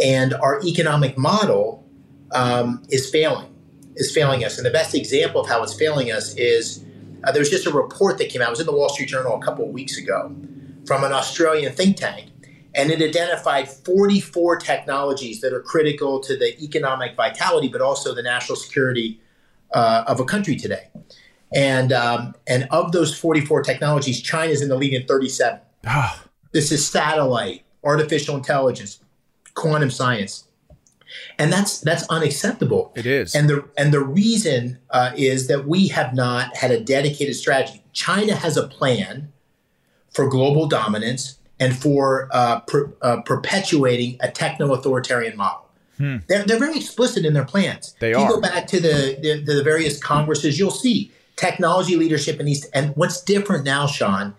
And our economic model um, is failing, is failing us. And the best example of how it's failing us is uh, there was just a report that came out. It was in the Wall Street Journal a couple of weeks ago from an Australian think tank and it identified 44 technologies that are critical to the economic vitality, but also the national security uh, of a country today. And um, and of those 44 technologies, China is in the lead in 37. Oh. This is satellite, artificial intelligence, quantum science. and that's that's unacceptable. It is, and the and the reason uh, is that we have not had a dedicated strategy. China has a plan for global dominance and for uh, per, uh, perpetuating a techno authoritarian model. Hmm. They're, they're very explicit in their plans. They if are. You go back to the, the, the various congresses, you'll see technology leadership in these. And what's different now, Sean,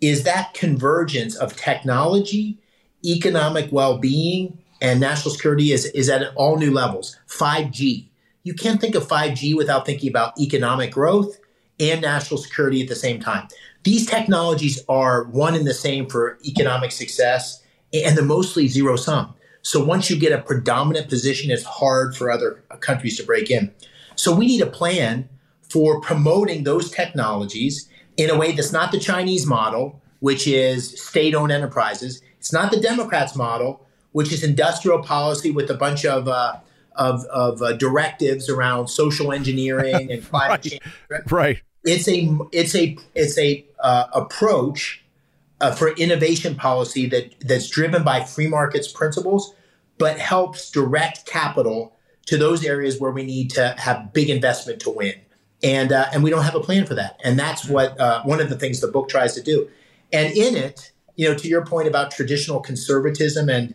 is that convergence of technology, economic well-being, and national security is, is at all new levels. 5G. You can't think of 5G without thinking about economic growth and national security at the same time. These technologies are one and the same for economic success, and they're mostly zero sum. So once you get a predominant position, it's hard for other countries to break in. So we need a plan for promoting those technologies in a way that's not the Chinese model, which is state owned enterprises. It's not the Democrats' model, which is industrial policy with a bunch of, uh, of, of uh, directives around social engineering and climate right. change. Right. It's a it's a it's a uh, approach uh, for innovation policy that that's driven by free markets principles, but helps direct capital to those areas where we need to have big investment to win. And uh, and we don't have a plan for that. And that's what uh, one of the things the book tries to do. And in it, you know, to your point about traditional conservatism and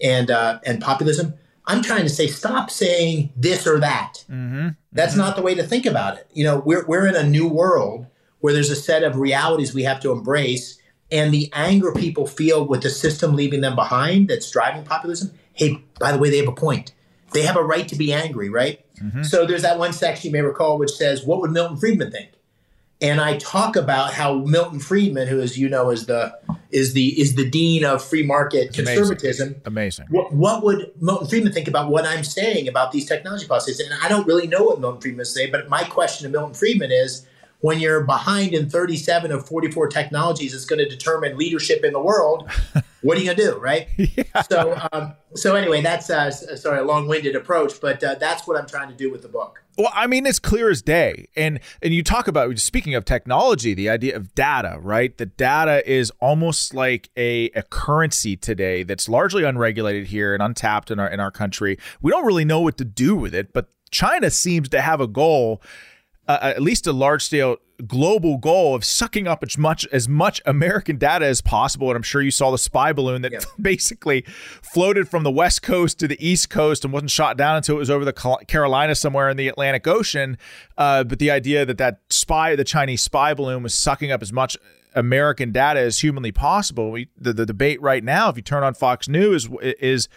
and uh, and populism, I'm trying to say stop saying this or that. Mm-hmm. That's mm-hmm. not the way to think about it. You know, we're we're in a new world where there's a set of realities we have to embrace, and the anger people feel with the system leaving them behind that's driving populism. Hey, by the way, they have a point. They have a right to be angry, right? Mm-hmm. So there's that one section you may recall which says, "What would Milton Friedman think?" And I talk about how Milton Friedman, who, as you know, is the is the is the dean of free market It's conservatism. Amazing. What, what, would Milton Friedman think about what I'm saying about these technology policies? And I don't really know what Milton Friedman say, but my question to Milton Friedman is: when you're behind in 37 of 44 technologies that's going to determine leadership in the world, what are you to do, right? yeah. So, um, so anyway, that's uh, sorry, a long-winded approach, but uh, that's what I'm trying to do with the book. Well, I mean, it's clear as day, and and you talk about speaking of technology, the idea of data, right? The data is almost like a, a currency today that's largely unregulated here and untapped in our in our country. We don't really know what to do with it, but China seems to have a goal uh, at least a large scale global goal of sucking up as much as much American data as possible. And I'm sure you saw the spy balloon that yeah. basically floated from the west coast to the east coast and wasn't shot down until it was over the Carolina somewhere in the Atlantic Ocean. Uh, but the idea that that spy, the Chinese spy balloon, was sucking up as much American data as humanly possible. We, the, the debate right now, if you turn on Fox News, is, is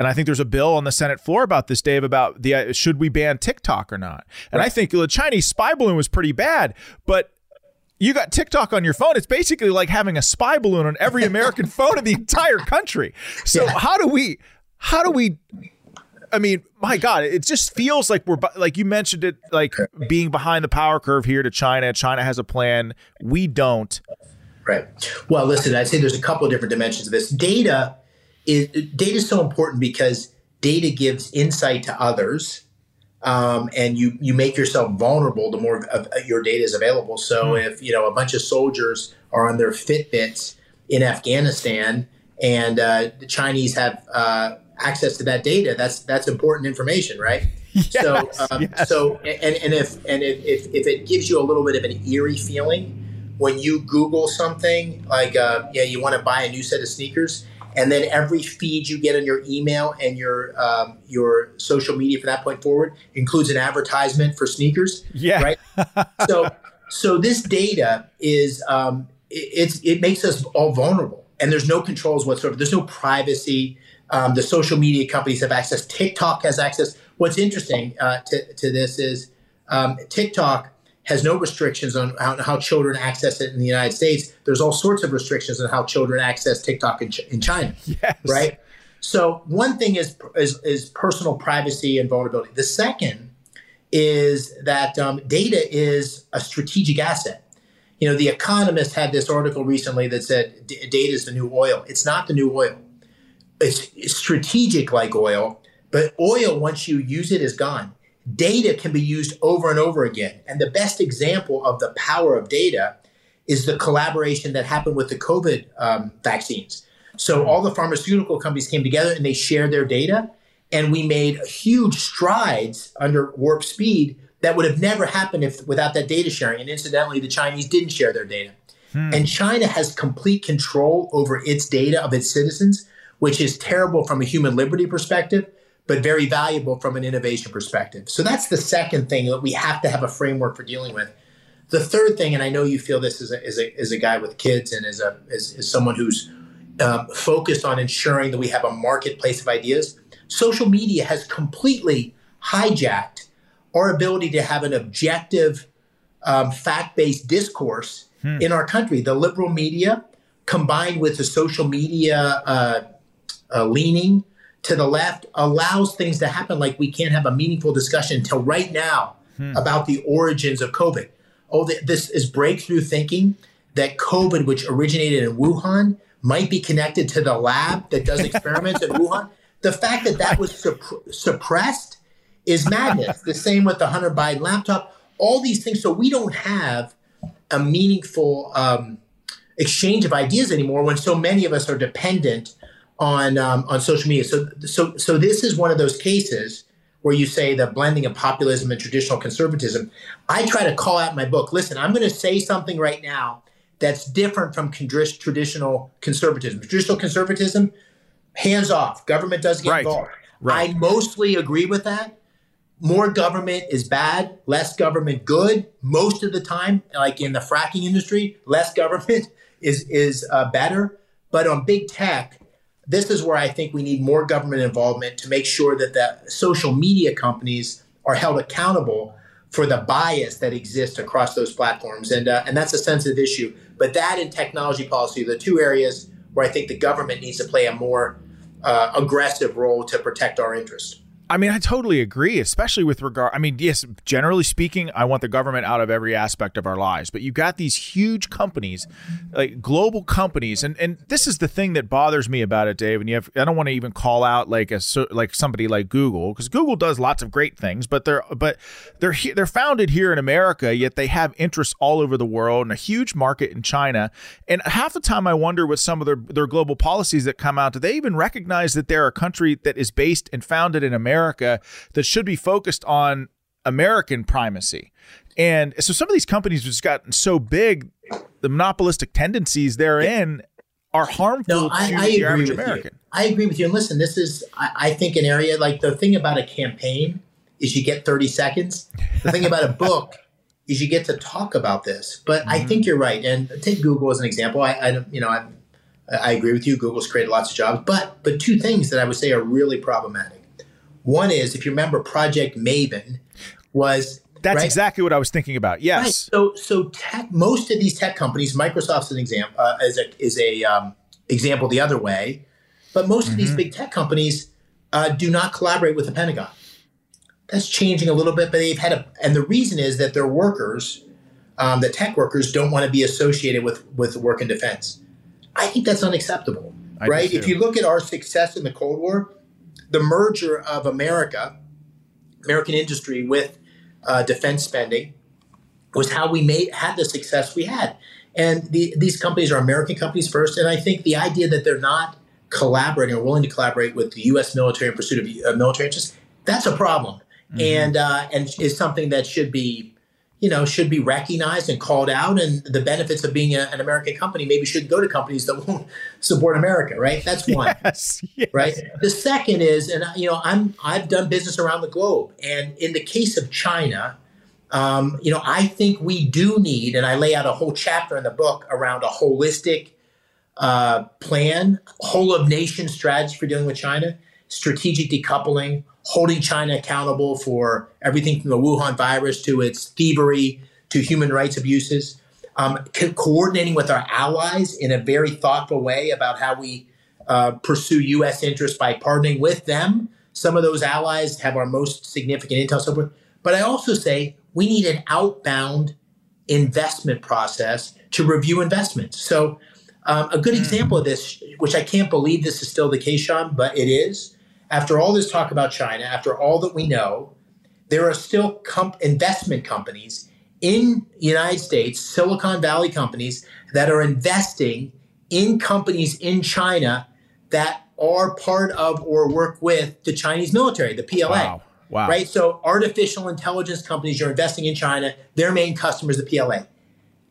and I think there's a bill on the Senate floor about this, Dave, about the uh, should we ban TikTok or not. And right. I think the Chinese spy balloon was pretty bad, but you got TikTok on your phone. It's basically like having a spy balloon on every American phone in the entire country. So yeah. how do we? How do we? I mean, my God, it just feels like we're like you mentioned it, like being behind the power curve here to China. China has a plan. We don't. Right. Well, listen, I'd say there's a couple of different dimensions of this. Data is data is so important because data gives insight to others. Um, and you you make yourself vulnerable the more of your data is available. So mm if you know a bunch of soldiers are on their Fitbits in Afghanistan, and uh, the Chinese have uh, access to that data, that's that's important information, right? Yes, so um, yes. so and, and if and if, if, if it gives you a little bit of an eerie feeling when you Google something like uh, yeah you want to buy a new set of sneakers and then every feed you get on your email and your um, your social media from that point forward includes an advertisement for sneakers. Yeah. Right. so so this data is um, it, it's it makes us all vulnerable, and there's no controls whatsoever. There's no privacy. Um, the social media companies have access. TikTok has access. What's interesting uh, to to this is um, TikTok has no restrictions on how, how, children access it in the United States. There's all sorts of restrictions on how children access TikTok in, in China. Yes. Right. So one thing is, is, is personal privacy and vulnerability. The second is that um, data is a strategic asset. You know, The Economist had this article recently that said data is the new oil. It's not the new oil. It's strategic like oil, but oil once you use it is gone data can be used over and over again. And the best example of the power of data is the collaboration that happened with the COVID um, vaccines. So all the pharmaceutical companies came together and they shared their data. and we made huge strides under warp speed that would have never happened if without that data sharing. And incidentally, the Chinese didn't share their data. Hmm. And China has complete control over its data of its citizens, which is terrible from a human liberty perspective, but very valuable from an innovation perspective. So that's the second thing that we have to have a framework for dealing with. The third thing, and I know you feel this as a, as a, as a guy with kids and as, a, as, as someone who's uh, focused on ensuring that we have a marketplace of ideas, social media has completely hijacked our ability to have an objective, um, fact based discourse hmm. in our country. The liberal media, combined with the social media uh, uh, leaning to the left, allows things to happen like we can't have a meaningful discussion until right now hmm. about the origins of COVID. Oh, this is breakthrough thinking that COVID, which originated in Wuhan, might be connected to the lab that does experiments in Wuhan. The fact that that was supp- suppressed is madness. the same with the Hunter Biden laptop. All these things. So we don't have a meaningful um, exchange of ideas anymore when so many of us are dependent on um, on social media. So so so this is one of those cases where you say the blending of populism and traditional conservatism. I try to call out in my book. Listen, I'm going to say something right now that's different from traditional conservatism. Traditional conservatism, hands off. Government does get right. involved. Right. I mostly agree with that more government is bad, less government good. Most of the time, like in the fracking industry, less government is is uh, better. But on big tech, this is where I think we need more government involvement to make sure that the social media companies are held accountable for the bias that exists across those platforms, and uh, and that's a sensitive issue. But that and technology policy, are the two areas where I think the government needs to play a more uh, aggressive role to protect our interests. I mean, I totally agree, especially with regard. I mean, yes, generally speaking, I want the government out of every aspect of our lives. But you've got these huge companies, like global companies, and and this is the thing that bothers me about it, Dave. And you have, I don't want to even call out like a like somebody like Google because Google does lots of great things, but they're but they're they're founded here in America, yet they have interests all over the world and a huge market in China. And half the time, I wonder with some of their their global policies that come out, do they even recognize that they're a country that is based and founded in America? America that should be focused on American primacy. And so some of these companies have just gotten so big, the monopolistic tendencies therein are harmful no, I, to I the average American. You. I agree with you. And listen, this is, I, I think, an area like the thing about a campaign is you get 30 seconds. The thing about a book is you get to talk about this. But mm-hmm. I think you're right. And take Google as an example. I, I you know, I, I agree with you. Google's created lots of jobs, but but two things that I would say are really problematic. One is, if you remember, Project Maven was that's right? exactly what I was thinking about. Yes. Right. So, so tech, most of these tech companies, Microsoft's an example, uh, is a is a um, example the other way, but most mm-hmm. of these mm-hmm. big tech companies uh, do not collaborate with the Pentagon. That's changing a little bit, but they've had a, and the reason is that their workers, um, the tech workers, don't want to be associated with with work in defense. I think that's unacceptable, I right? If you look at our success in the Cold War, the merger of America, American industry with uh, defense spending was how we made had the success we had. And the, these companies are American companies first, and I think the idea that they're not collaborating or willing to collaborate with the U.S. military in pursuit of uh, military interests that's a problem, mm-hmm. and uh, and is something that should be you know, should be recognized and called out. And the benefits of being a, an American company maybe should go to companies that won't support America, right? That's one, yes, yes. right? The second is, and you know, I'm I've done business around the globe, and in the case of China, um, you know, I think we do need, and I lay out a whole chapter in the book around a holistic uh, plan, whole of nation strategy for dealing with China, strategic decoupling, holding China accountable for everything from the Wuhan virus to its thievery to human rights abuses, um, co- coordinating with our allies in a very thoughtful way about how we uh, pursue U.S. interests by partnering with them. Some of those allies have our most significant intel, so forth. But I also say we need an outbound investment process to review investments. So, um, a good mm-hmm. example of this, which I can't believe this is still the case, Sean, but it is, after all this talk about China, after all that we know, there are still comp- investment companies in the United States, Silicon Valley companies that are investing in companies in China that are part of or work with the Chinese military, the PLA. Wow. Wow. Right? So artificial intelligence companies, you're investing in China, their main customer is the PLA.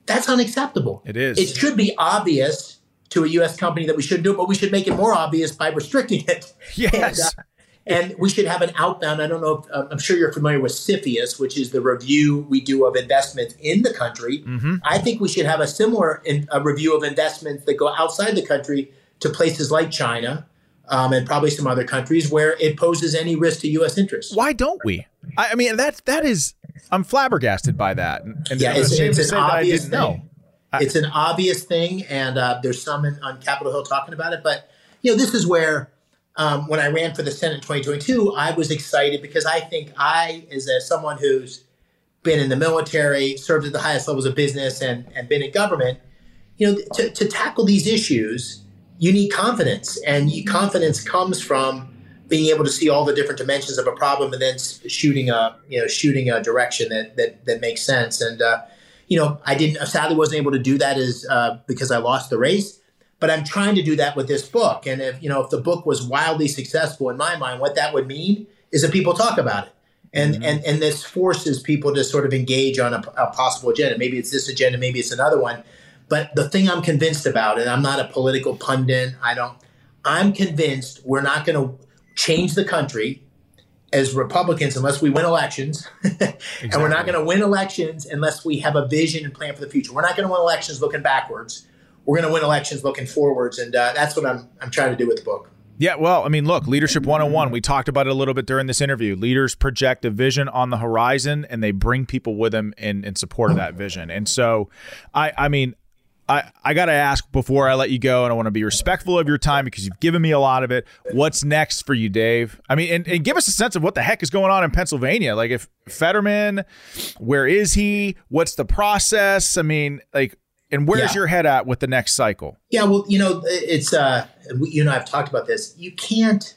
That's unacceptable. It is. It should be obvious to a US company that we shouldn't do it, but we should make it more obvious by restricting it. Yes. And, uh, and we should have an outbound. I don't know if uh, I'm sure you're familiar with CFIUS, which is the review we do of investments in the country. Mm-hmm. I think we should have a similar in, a review of investments that go outside the country to places like China um, and probably some other countries where it poses any risk to U.S. interests. Why don't we? I, I mean, that that is. I'm flabbergasted by that. And yeah, it's, it's an say I obvious didn't thing. know. It's an obvious thing, and uh, there's some in, on Capitol Hill talking about it. But you know, this is where um, when I ran for the Senate in 2022, I was excited because I think I, as a, someone who's been in the military, served at the highest levels of business, and and been in government, you know, to, to tackle these issues, you need confidence, and you, confidence comes from being able to see all the different dimensions of a problem and then shooting a you know shooting a direction that that that makes sense. And uh, you know, I didn't sadly wasn't able to do that is uh, because I lost the race. But I'm trying to do that with this book. And if you know, if the book was wildly successful in my mind, what that would mean is that people talk about it. And, and and this forces people to sort of engage on a, a possible agenda. Maybe it's this agenda, maybe it's another one. But the thing I'm convinced about, and I'm not a political pundit, I don't. I'm convinced we're not going to change the country as Republicans unless we win elections, and we're not going to win elections unless we have a vision and plan for the future. We're not going to win elections looking backwards. We're going to win elections looking forwards, and uh, that's what I'm I'm trying to do with the book. Yeah, well, I mean, look, Leadership 101, we talked about it a little bit during this interview. Leaders project a vision on the horizon and they bring people with them in, in support of that vision. And so, I, I mean, I, I got to ask before I let you go, and I want to be respectful of your time because you've given me a lot of it. What's next for you, Dave? I mean, and, and give us a sense of what the heck is going on in Pennsylvania. Like, if Fetterman, where is he? What's the process? I mean, like, and where's Yeah. your head at with the next cycle? Yeah, well, you know, it's uh, you know, I've talked about this. You can't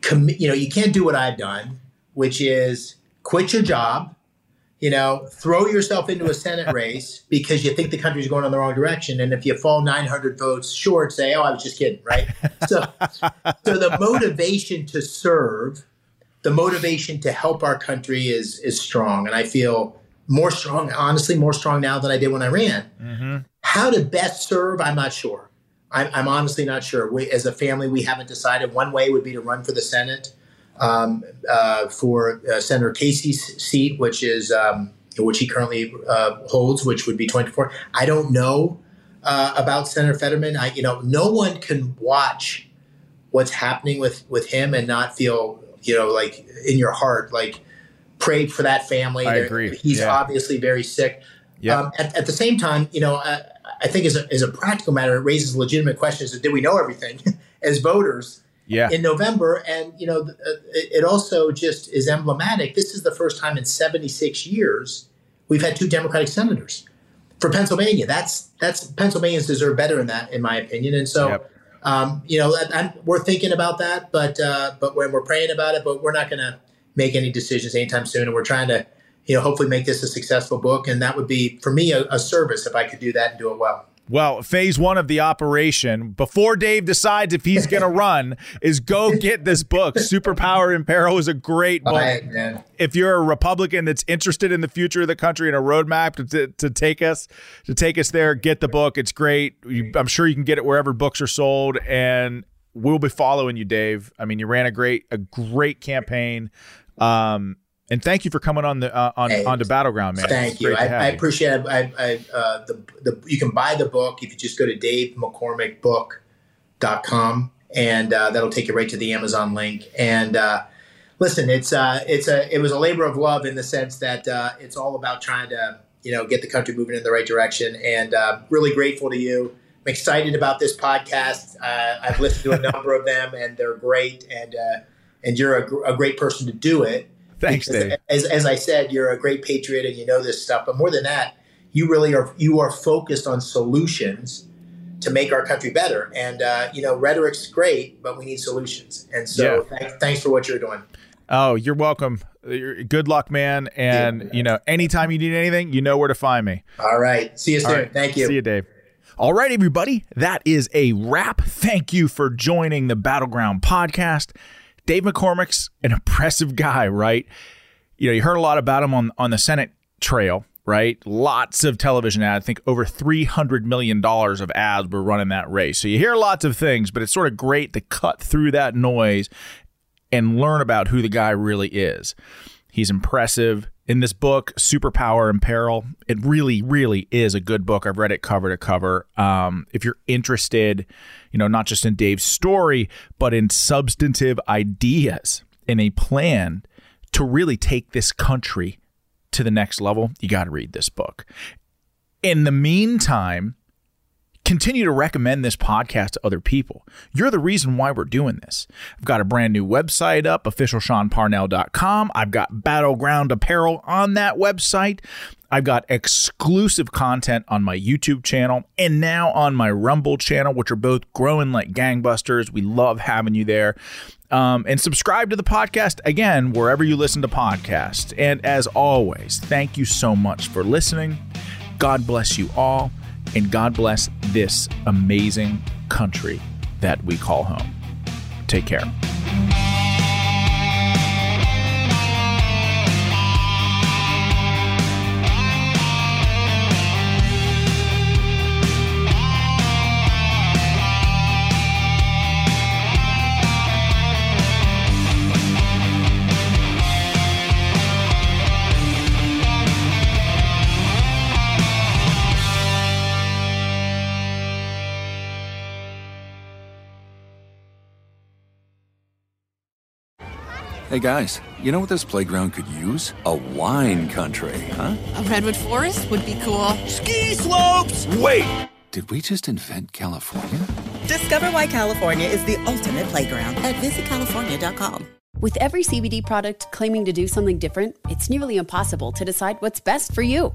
commit. You know, you can't do what I've done, which is quit your job. You know, throw yourself into a Senate race because you think the country's going in the wrong direction, and if you fall 900 votes short, say, "Oh, I was just kidding," right? So, so the motivation to serve, the motivation to help our country is is strong, and I feel more strong, honestly, more strong now than I did when I ran. Mm-hmm. How to best serve, I'm not sure. I'm, I'm honestly not sure. We, as a family, we haven't decided. One way would be to run for the Senate um, uh, for uh, Senator Casey's seat, which is um, which he currently uh, holds, which would be 24. I don't know uh, about Senator Fetterman. I, you know, no one can watch what's happening with with him and not feel, you know, like in your heart, like pray for that family. I They're- agree. He's Yeah. obviously very sick. Yeah. Um, at, at the same time, you know, I, I think as a, as a practical matter, it raises legitimate questions did we know everything as voters Yeah. in November? And, you know, uh, it, also just is emblematic. This is the first time in 76 years we've had two Democratic senators for Pennsylvania. That's that's Pennsylvanians deserve better than that, in my opinion. And so, Yep. um, you know, I'm, we're thinking about that, but uh, but when we're praying about it, but we're not going to make any decisions anytime soon. And we're trying to, you know, hopefully make this a successful book. And that would be for me a, a service if I could do that and do it well. Well, phase one of the operation, before Dave decides if he's going to run, is go get this book. Superpower in Peril is a great book. Man. If you're a Republican that's interested in the future of the country and a roadmap to, to, to take us to take us there, get the book. It's great. You, I'm sure you can get it wherever books are sold, and we'll be following you, Dave. I mean, you ran a great a great campaign. Um, and thank you for coming on the uh, on Hey, on the battleground, man. Thank you. I, I appreciate it. I, I, uh, the, the, you can buy the book if you just go to davemccormickbook.com and uh, that'll take you right to the Amazon link. And uh, listen, it's uh, it's a it was a labor of love in the sense that uh, it's all about trying to you know get the country moving in the right direction. And uh, really grateful to you. I'm excited about this podcast. Uh, I've listened to a number of them, and they're great. And uh, and you're a, gr- a great person to do it. Thanks, Dave. As, as I said, you're a great patriot and you know this stuff. But more than that, you really are you are focused on solutions to make our country better. And uh, you know, rhetoric's great, but we need solutions. And so, thanks, thanks for what you're doing. Oh, you're welcome. You're- Good luck, man. And you know, anytime you need anything, you know where to find me. All right, see you soon. Right. Thank you. See you, Dave. All right, everybody, that is a wrap. Thank you for joining the Battleground podcast. Dave McCormick's an impressive guy, right? You know, you heard a lot about him on, on the Senate trail, right? Lots of television ads. I think over $300 million of ads were running that race. So you hear lots of things, but it's sort of great to cut through that noise and learn about who the guy really is. He's impressive. In this book, Superpower in Peril, it really, really is a good book. I've read it cover to cover. Um, if you're interested, you know, not just in Dave's story, but in substantive ideas in a plan to really take this country to the next level, you got to read this book. In the meantime, continue to recommend this podcast to other people. You're the reason why we're doing this. I've got a brand new website up, officialseanparnell.com. I've got Battleground Apparel on that website. I've got exclusive content on my YouTube channel and now on my Rumble channel, which are both growing like gangbusters. We love having you there. Um, and subscribe to the podcast again, wherever you listen to podcasts. And as always, thank you so much for listening. God bless you all and God bless this amazing country that we call home. Take care. Hey guys, you know what this playground could use? A wine country, huh? A redwood forest would be cool. Ski slopes! Wait! Did we just invent California? Discover why California is the ultimate playground at visitcalifornia.com. With every CBD product claiming to do something different, it's nearly impossible to decide what's best for you.